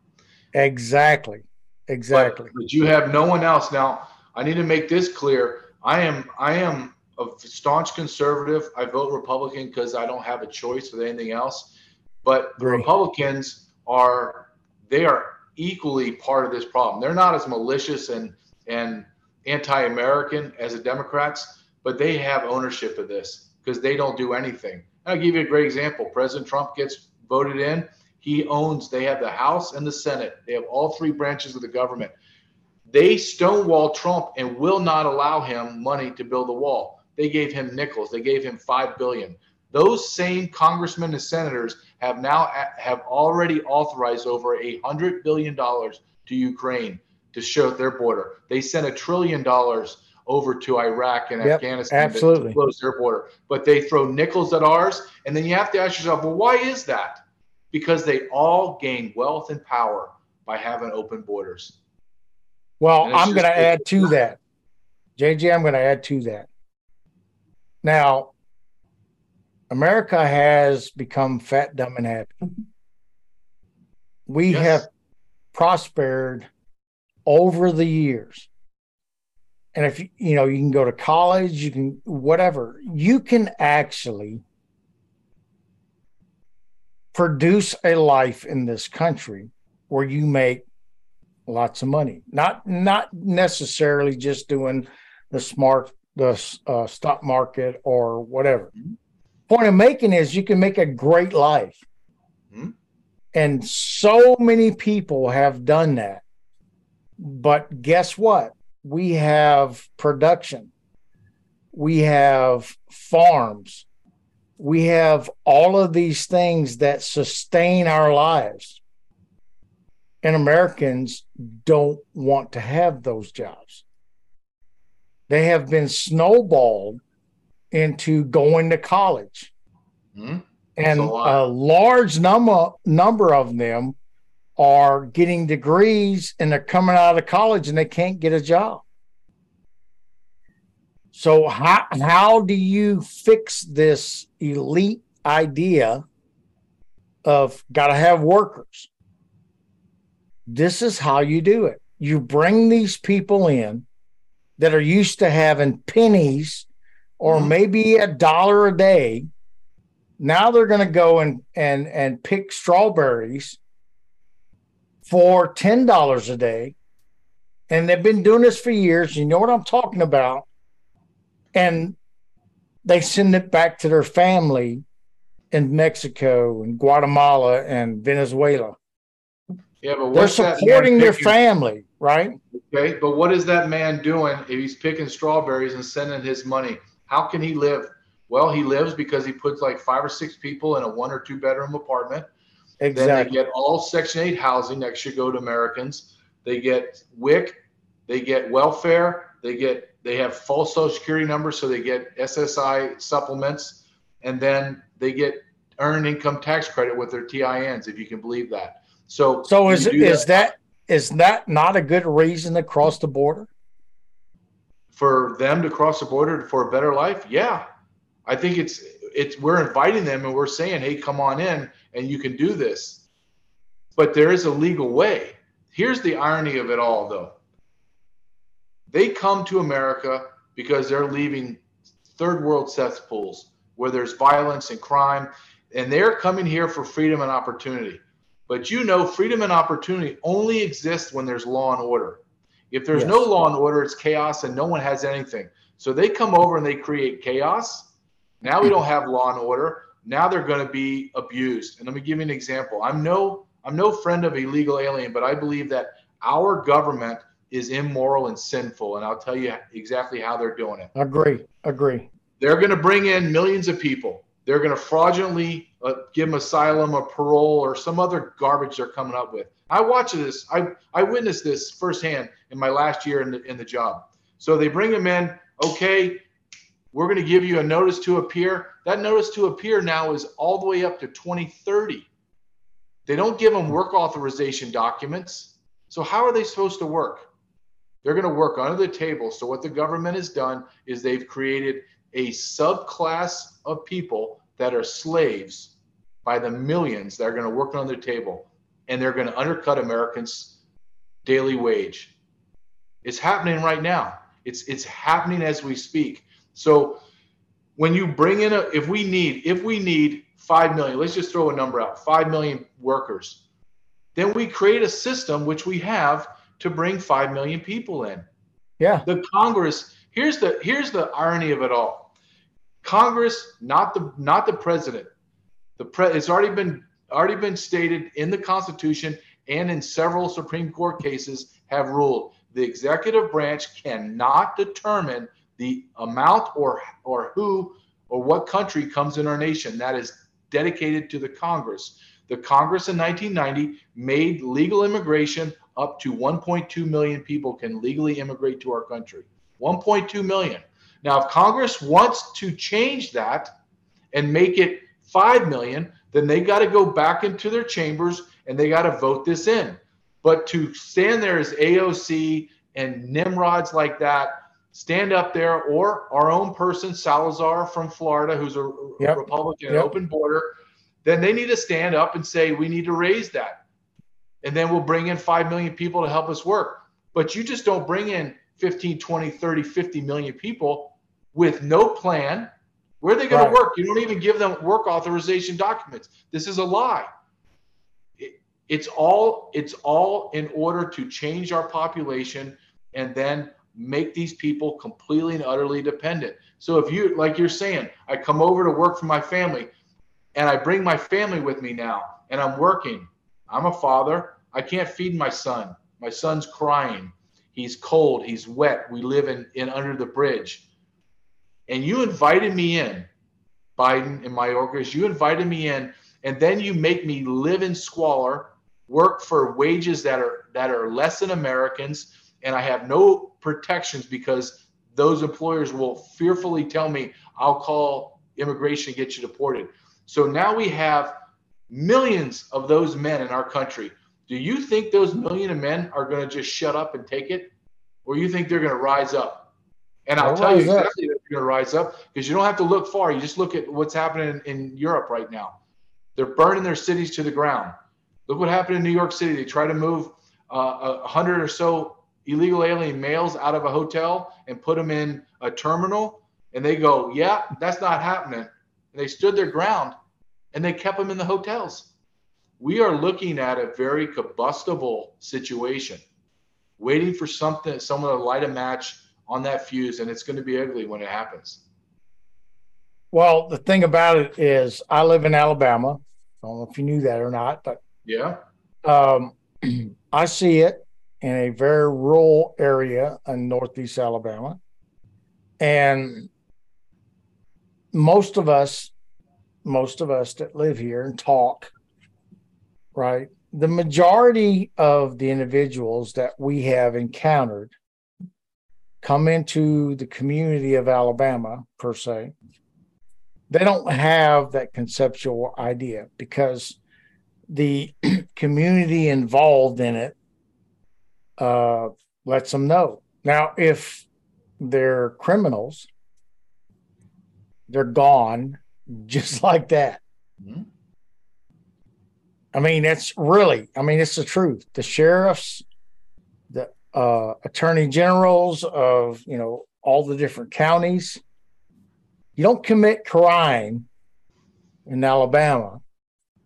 Exactly. Exactly. But, but you have no one else. Now, I need to make this clear. I am I am a staunch conservative. I vote Republican because I don't have a choice with anything else. But the Republicans are they are equally part of this problem. They're not as malicious and and anti-American as the Democrats, but they have ownership of this because they don't do anything. I'll give you a great example. President Trump gets voted in. He owns, they have the House and the Senate. They have all three branches of the government. They stonewall Trump and will not allow him money to build the wall. They gave him nickels. They gave him 5 billion. Those same congressmen and senators have now have already authorized over a hundred billion dollars to Ukraine to show their border. They sent a trillion dollars over to Iraq and yep, Afghanistan absolutely. to close their border. But they throw nickels at ours, and then you have to ask yourself, well, why is that? Because they all gain wealth and power by having open borders. Well, I'm going to add to that. JJ, I'm going to add to that. Now, America has become fat, dumb, and happy. We Yes. have prospered over the years. And if you, you know, you can go to college, you can whatever, you can actually produce a life in this country where you make lots of money. Not not necessarily just doing the smart the uh, stock market or whatever. Mhm. Point of making is you can make a great life. Mhm. And so many people have done that. But guess what? We have production. We have farms. We have all of these things that sustain our lives. And Americans don't want to have those jobs. They have been snowballed into going to college. Hmm? And a a large number number of them are getting degrees and they're coming out of college and they can't get a job. So how how do you fix this elite idea of got to have workers? This is how you do it. You bring these people in that are used to having pennies or Mhm. maybe a dollar a day. Now they're going to go and and and pick strawberries for ten dollars a day, and they've been doing this for years. You know what I'm talking about, and they send it back to their family in Mexico and Guatemala and Venezuela. Yeah, but They're what's that man supporting their family, right? Okay, but what is that man doing if he's picking strawberries and sending his money? How can he live? Well, he lives because he puts like five or six people in a one or two bedroom apartment. Exactly. Then they get all Section 8 housing that should go to Americans. They get WIC, they get welfare, they get they have false social security numbers, so they get SSI supplements, and then they get earned income tax credit with their TINs, if you can believe that. So So is is that is that not a good reason to cross the border? For them to cross the border for a better life? Yeah. I think it's it's we're inviting them and we're saying hey come on in and you can do this. But there is a legal way. Here's the irony of it all though. They come to america because they're leaving third world cesspools where there's violence and crime and they're coming here for freedom and opportunity. But you know freedom and opportunity only exist when there's law and order if there's no law and order, it's chaos and no one has anything. So they come over and they create chaos. Now we don't have law and order. Now they're going to be abused. And let me give you an example. I'm no I'm no friend of illegal alien, but I believe that our government is immoral and sinful. And I'll tell you exactly how they're doing it. Agree. Agree. They're going to bring in millions of people. They're going to fraudulently uh, give them asylum or parole or some other garbage they're coming up with. I watched this. I I witnessed this firsthand in my last year in the in the job. So they bring them in. Okay, we're going to give you a notice to appear. That notice to appear now is all the way up to 2030. They don't give them work authorization documents. So how are they supposed to work? They're going to work under the table. So what the government has done is they've created a subclass of people that are slaves by the millions that are going to work on the table and they're going to undercut Americans' daily wage. It's happening right now. It's it's happening as we speak. So when you bring in a if we need if we need 5 million, let's just throw a number out, 5 million workers. Then we create a system which we have to bring 5 million people in Yeah. the Congress. Here's the here's the irony of it all. Congress, not the not the president. The pre, it's already been already been stated in the Constitution and in several Supreme Court cases have ruled the executive branch cannot determine the amount or or who or what country comes in our nation. That is dedicated to the Congress. The Congress in 1990 made legal immigration up to 1.2 million people can legally immigrate to our country. 1.2 million. Now, if Congress wants to change that and make it 5 million, then they got to go back into their chambers and they got to vote this in. But to stand there as AOC and nimrods like that stand up there, or our own person, Salazar from Florida, who's a yep. Republican, yep. open border, then they need to stand up and say, we need to raise that. And then we'll bring in 5 million people to help us work. But you just don't bring in 15, 20, 30, 50 million people with no plan. Where are they going right. to work? You don't even give them work authorization documents. This is a lie. it's all it's all in order to change our population and then make these people completely and utterly dependent. So if you like you're saying, I come over to work for my family and I bring my family with me now and I'm working. I'm a father. I can't feed my son. My son's crying. He's cold. He's wet. We live in, in under the bridge. And you invited me in, Biden and Mayorkas, you invited me in, and then you make me live in squalor, work for wages that are that are less than Americans, and I have no protections because those employers will fearfully tell me I'll call immigration and get you deported. So now we have millions of those men in our country. Do you think those million of men are going to just shut up and take it? Or you think they're going to rise up? And I'll, tell you exactly that they're going to rise up because you don't have to look far. You just look at what's happening in, in Europe right now. They're burning their cities to the ground. Look what happened in New York City. They try to move uh, a hundred or so illegal alien males out of a hotel and put them in a terminal and they go yeah that's not happening and they stood their ground and they kept them in the hotels we are looking at a very combustible situation waiting for something someone to light a match on that fuse and it's going to be ugly when it happens well the thing about it is i live in alabama i don't know if you knew that or not but yeah um, i see it in a very rural area in northeast Alabama. And most of us, most of us that live here and talk, right? The majority of the individuals that we have encountered come into the community of Alabama, per se. They don't have that conceptual idea because the community involved in it uh, lets them know. Now, if they're criminals, they're gone just like that. Mm-hmm. I mean, it's really, I mean, it's the truth. The sheriffs, uh, attorney generals of, you know, all the different counties, you don't commit crime in Alabama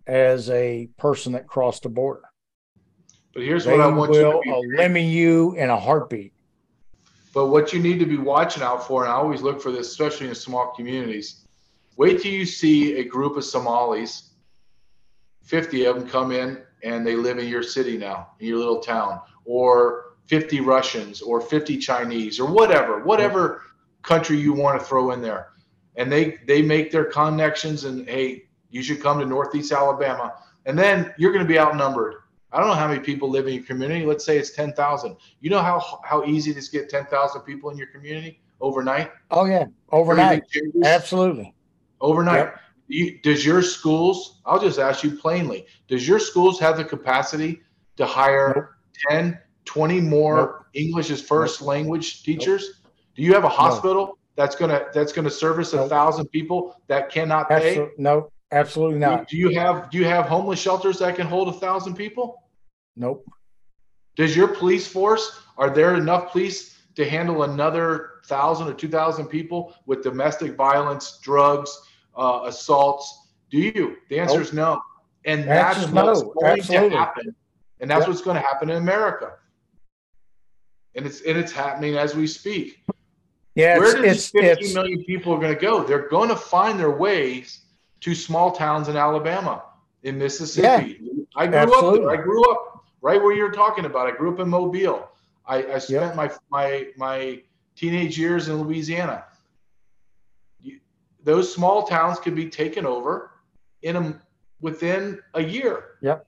as a person that crossed the border. But here's they what I want will you to be eliminate you in a heartbeat. But what you need to be watching out for, and I always look for this, especially in small communities. Wait till you see a group of Somalis, 50 of them come in and they live in your city now, in your little town, or 50 Russians, or 50 Chinese, or whatever, whatever country you want to throw in there. And they they make their connections and hey, you should come to Northeast Alabama. And then you're going to be outnumbered I don't know how many people live in your community. Let's say it's 10,000. You know how, how easy it is to get 10,000 people in your community overnight? Oh, yeah. Overnight. Absolutely. Overnight. Yep. You, does your schools, I'll just ask you plainly, does your schools have the capacity to hire nope. 10, 20 more nope. English as first nope. language teachers? Do you have a hospital that's gonna that's gonna service a thousand people that cannot pay? Absol- no, absolutely not. Do you have do you have homeless shelters that can hold a thousand people? Nope. Does your police force, are there enough police to handle another thousand or two thousand people with domestic violence, drugs, uh, assaults? Do you? The answer nope. is no. And that's, that's what's no. going Absolutely. to happen. And that's yep. what's going to happen in America. And it's and it's happening as we speak. Yeah, where does 15 million people are going to go? They're going to find their ways to small towns in Alabama, in Mississippi. Yeah, I grew absolutely. up there. I grew up right where you're talking about. I grew up in Mobile. I, I spent my my my teenage years in Louisiana. You, those small towns could be taken over in a within a year. Yep.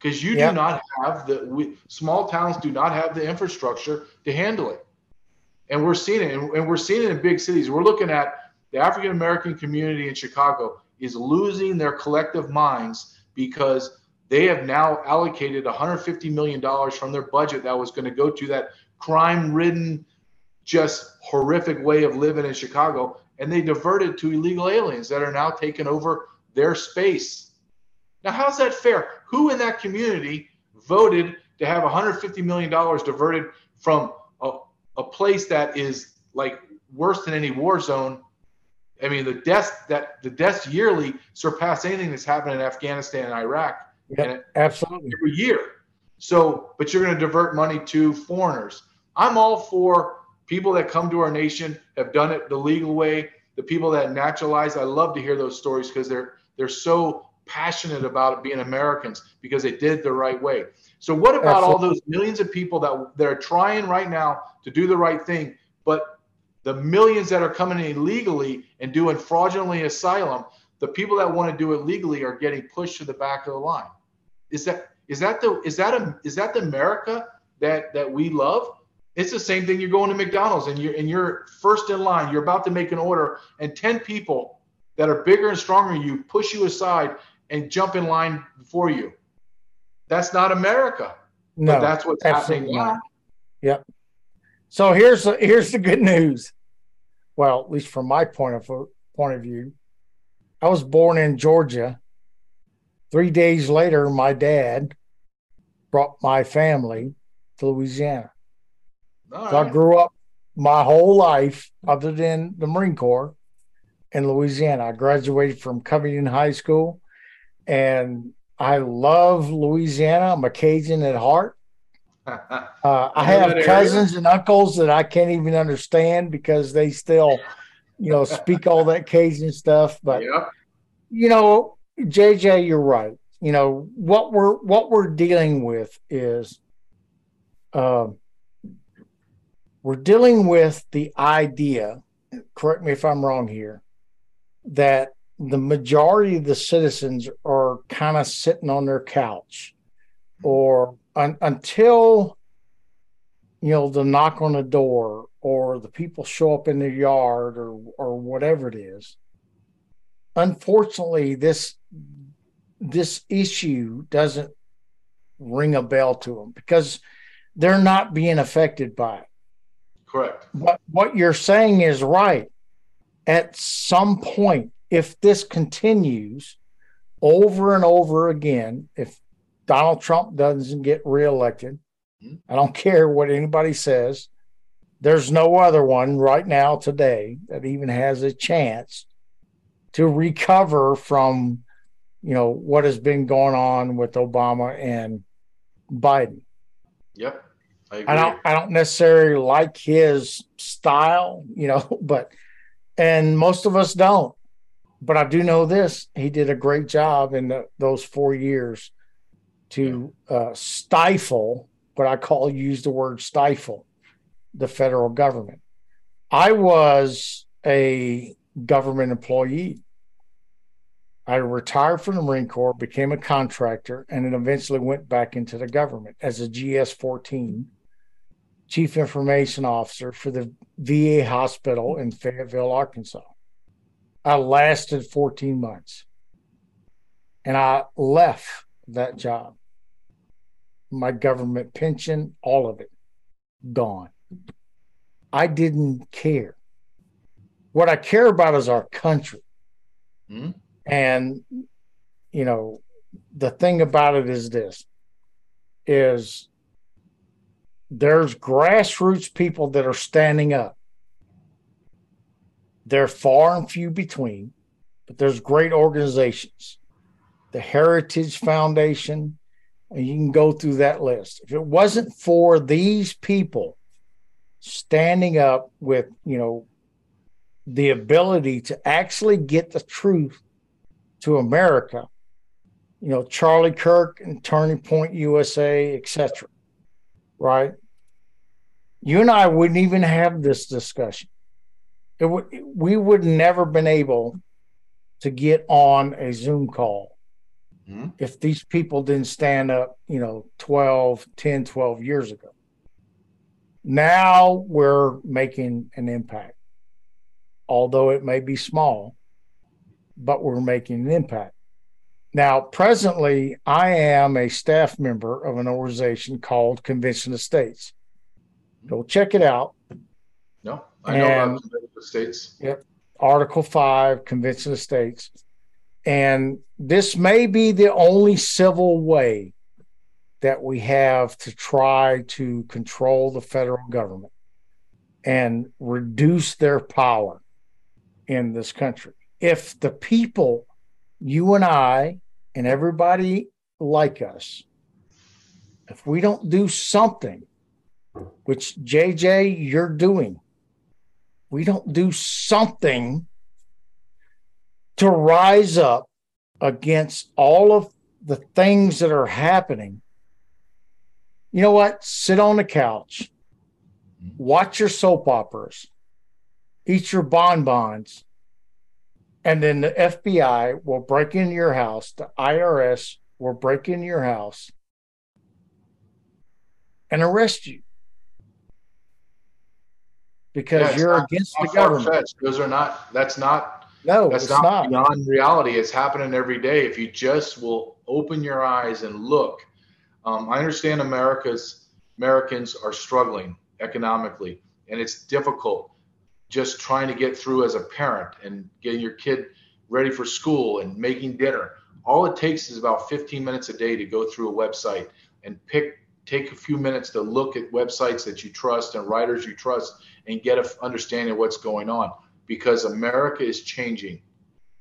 Because you yep. do not have the we, small towns do not have the infrastructure to handle it, and we're seeing it, and, and we're seeing it in big cities. We're looking at the African American community in Chicago is losing their collective minds because they have now allocated $150 million from their budget that was going to go to that crime ridden, just horrific way of living in Chicago. And they diverted to illegal aliens that are now taking over their space. Now, how's that fair? Who in that community voted to have $150 million diverted from a, a place that is like worse than any war zone? I mean, the deaths that the deaths yearly surpass anything that's happened in Afghanistan and Iraq. Yeah, absolutely. Every year. So, but you're going to divert money to foreigners. I'm all for people that come to our nation have done it the legal way. The people that naturalize, I love to hear those stories because they're they're so passionate about it being Americans because they did the right way. So, what about Absolutely. all those millions of people that that are trying right now to do the right thing, but the millions that are coming in illegally and doing fraudulently asylum, the people that want to do it legally are getting pushed to the back of the line. Is that is that the is that a is that the America that that we love? It's the same thing. You're going to McDonald's and you're and you're first in line. You're about to make an order, and ten people that are bigger and stronger than you push you aside and jump in line before you. That's not America. No, but that's what's happening now. Yep. So here's the, here's the good news. Well, at least from my point of point of view, I was born in Georgia. Three days later, my dad brought my family to Louisiana. so I grew up my whole life, other than the Marine Corps, in Louisiana. I graduated from Covington High School, and I love Louisiana. I'm a Cajun at heart. Uh, I have cousins and uncles that I can't even understand because they still, you know, speak all that Cajun stuff. But you know, JJ, you're right. You know what we're what we're dealing with is, uh, we're dealing with the idea. Correct me if I'm wrong here. That the majority of the citizens are kind of sitting on their couch hmm. or un, until you know the knock on the door or the people show up in their yard or or whatever it is. Unfortunately this this issue doesn't ring a bell to them because they're not being affected by it. Correct. But what you're saying is right. At some point if this continues over and over again if Donald Trump doesn't get reelected, mm-hmm. I don't care what anybody says. There's no other one right now today that even has a chance to recover from, you know, what has been going on with Obama and Biden. Yep. I, I don't I don't necessarily like his style, you know, but and most of us don't. But I do know this: he did a great job in the, those four years to uh, stifle what I call use the word stifle the federal government. I was a government employee. I retired from the Marine Corps, became a contractor, and then eventually went back into the government as a GS 14 chief information officer for the VA hospital in Fayetteville, Arkansas. I lasted 14 months and I left that job my government pension, all of it gone. I didn't care. What I care about is our country. Mm-hmm. And, you know, the thing about it is this is there's grassroots people that are standing up. They're far and few between, but there's great organizations. The Heritage Foundation, and you can go through that list. If it wasn't for these people standing up with, you know, the ability to actually get the truth to America, you know, Charlie Kirk and Turning Point USA, etc. Right? You and I wouldn't even have this discussion. It would we would never been able to get on a Zoom call mm-hmm. if these people didn't stand up, you know, 12, 10, 12 years ago. Now we're making an impact, although it may be small, but we're making an impact. Now, presently, I am a staff member of an organization called Convention of States. Go check it out. No, I know And- the states. Yep. Article 5, Convention of States. And this may be the only civil way that we have to try to control the federal government and reduce their power in this country. If the people, you and I, and everybody like us, if we don't do something, which JJ, you're doing, we don't do something to rise up against all of the things that are happening, you know what? Sit on the couch, watch your soap operas, eat your bonbons, and then the FBI will break into your house, the IRS will break into your house and arrest you because Yeah, you're not- against the government. Those are not. That's not. No, That's it's not, not. beyond reality. It's happening every day. If you just will open your eyes and look, um, I understand America's Americans are struggling economically, and it's difficult just trying to get through as a parent and getting your kid ready for school and making dinner. All it takes is about 15 minutes a day to go through a website and pick take a few minutes to look at websites that you trust and writers you trust and get an understanding of what's going on because America is changing.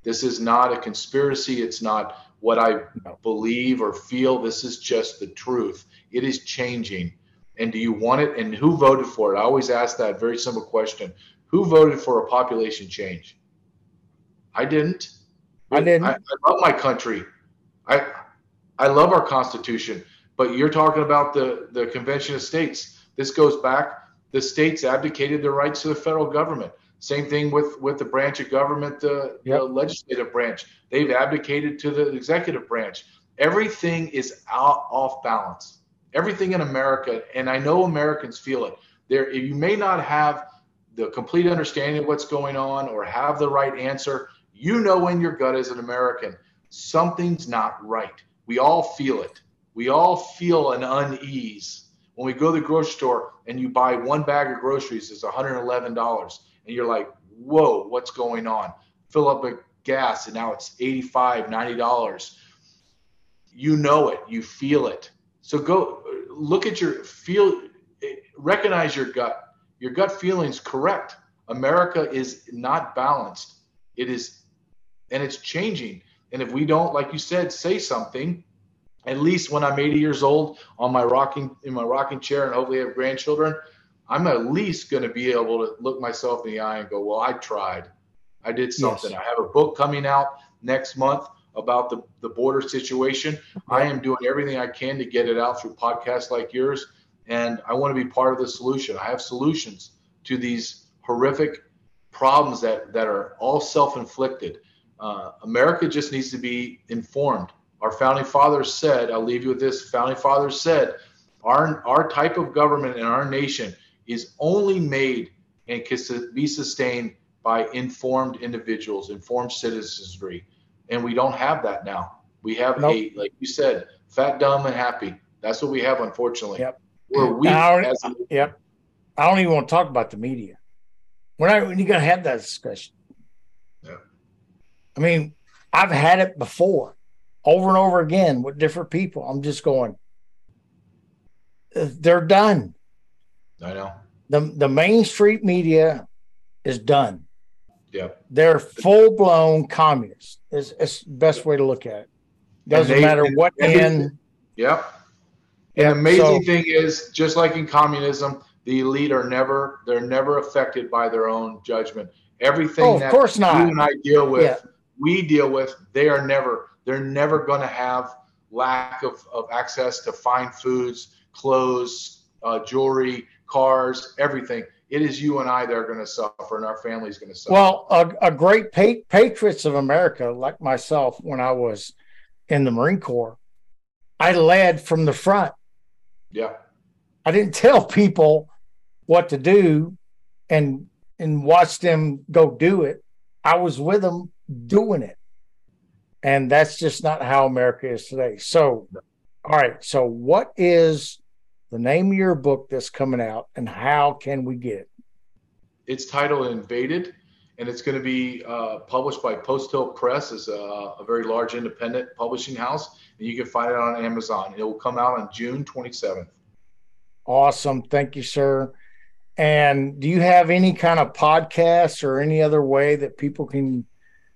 This is not a conspiracy. It's not what I believe or feel. This is just the truth. It is changing. And do you want it? And who voted for it? I always ask that very simple question Who voted for a population change? I didn't. I didn't. I, I love my country. I I love our Constitution. But you're talking about the, the Convention of States. This goes back. The states abdicated their rights to the federal government. Same thing with, with the branch of government, the, Yep. the legislative branch. They've abdicated to the executive branch. Everything is out off balance. Everything in America, and I know Americans feel it. There, you may not have the complete understanding of what's going on or have the right answer. You know in your gut as an American, something's not right. We all feel it. We all feel an unease. When we go to the grocery store and you buy one bag of groceries it's $111 and you're like whoa what's going on? Fill up a gas and now it's $85 $90 you know it. You feel it. So go look at your feel recognize your gut. Your gut feeling's correct. America is not balanced. It is and it's changing. And if we don't like you said say something at least when I'm 80 years old on my rocking in my rocking chair and hopefully have grandchildren, I'm at least going to be able to look myself in the eye and go, "Well, I tried. I did something." Yes. I have a book coming out next month about the the border situation. I am doing everything I can to get it out through podcasts like yours, and I want to be part of the solution. I have solutions to these horrific problems that that are all self-inflicted. Uh, America just needs to be informed our founding fathers said, I'll leave you with this. Founding fathers said, our, our type of government in our nation is only made and can be sustained by informed individuals, informed citizenry. And we don't have that now. We have Nope. a, like you said, fat, dumb, and happy. That's what we have, unfortunately. Yep. We're weak a- Yep. I don't even want to talk about the media. We're not when you gonna have that discussion. Yeah. I mean, I've had it before, over and over again with different people. I'm just going, they're done. I know. The the Main Street media is done. Yep. They're full blown communists. It's, best way to look at it. Doesn't they- matter what end. Yep. Yep, And amazing so- thing is, just like in communism, the elite are never they're never affected by their own judgment. Everything Oh, of that course not. you and I deal with, Yeah. we deal with, they are never they're never going to have lack of, of access to fine foods, clothes, uh, jewelry, cars, everything. It is you and I that are going to suffer, and our family's going to suffer. Well, a, a great pa- patriots of America, like myself, when I was in the Marine Corps, I led from the front. yeah, I didn't tell people what to do and and watch them go do it. I was with them doing it. And that's just not how America is today. So, all right. So, what is the name of your book that's coming out and how can we get it? It's titled Invaded, and it's going to be uh, published by Post Hill Press, is a, a, very large independent publishing house, and you can find it on Amazon. It will come out on June 27th. Awesome, thank you, sir. And do you have any kind of podcast or any other way that people can?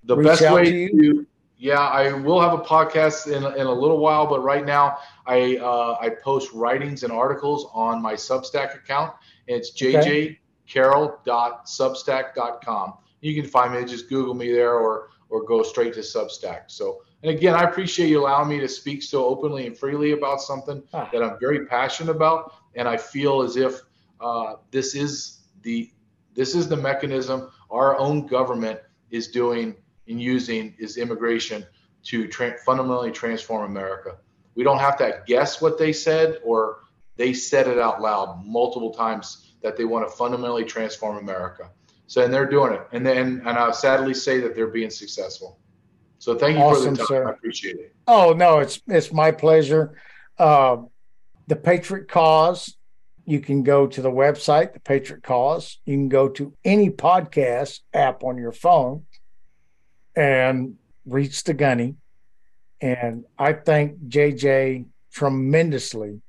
The best way to, to yeah, I will have a podcast in, in a little while, but right now I uh, I post writings and articles on my Substack account. It's jjcarrell.substack.com. You can find me. Just Google me there, or or go straight to Substack. So, and again, I appreciate you allowing me to speak so openly and freely about something ah. that I'm very passionate about, and I feel as if uh, this is the this is the mechanism our own government is doing and using is immigration to tra- fundamentally transform America. We don't have to guess what they said or they said it out loud multiple times that they want to fundamentally transform America. So and they're doing it. And then and I sadly say that they're being successful. So thank you awesome, for the time. Sir. I appreciate it. Oh no, it's it's my pleasure. Uh, the Patriot Cause. You can go to the website, the Patriot Cause. You can go to any podcast app on your phone and reach the gunny. And I thank JJ tremendously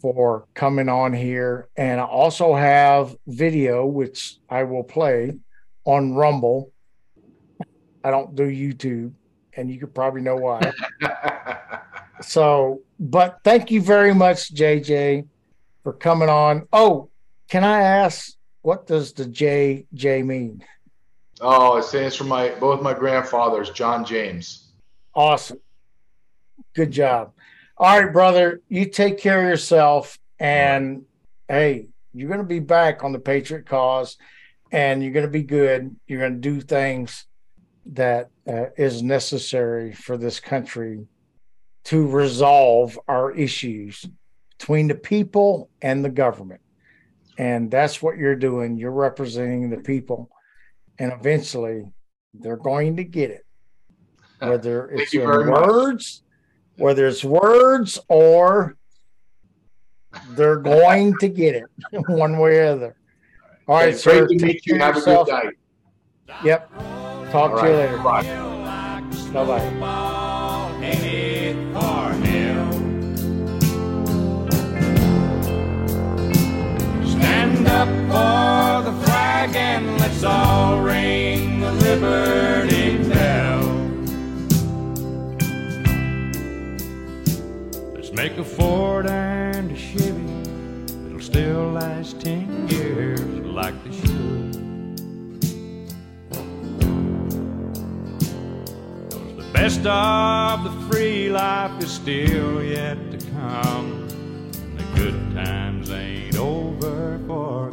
for coming on here. And I also have video, which I will play on Rumble. I don't do YouTube, and you could probably know why. so, but thank you very much, JJ, for coming on. Oh, can I ask, what does the JJ mean? Oh, it stands for my both my grandfathers, John James. Awesome. Good job. All right, brother. You take care of yourself. And hey, you're going to be back on the Patriot cause and you're going to be good. You're going to do things that uh, is necessary for this country to resolve our issues between the people and the government. And that's what you're doing. You're representing the people and eventually they're going to get it. Whether it's in words, much. whether it's words or they're going to get it one way or other. All right, sir. Take care Have yourself. a good night. Yep. Talk All to right. you later. Bye. Bye bye. Stand up for the flag and let's all ring the Liberty Bell. Let's make a Ford and a Chevy that'll still last ten years like they should. The best of the free life is still yet to come. And the good times ain't over for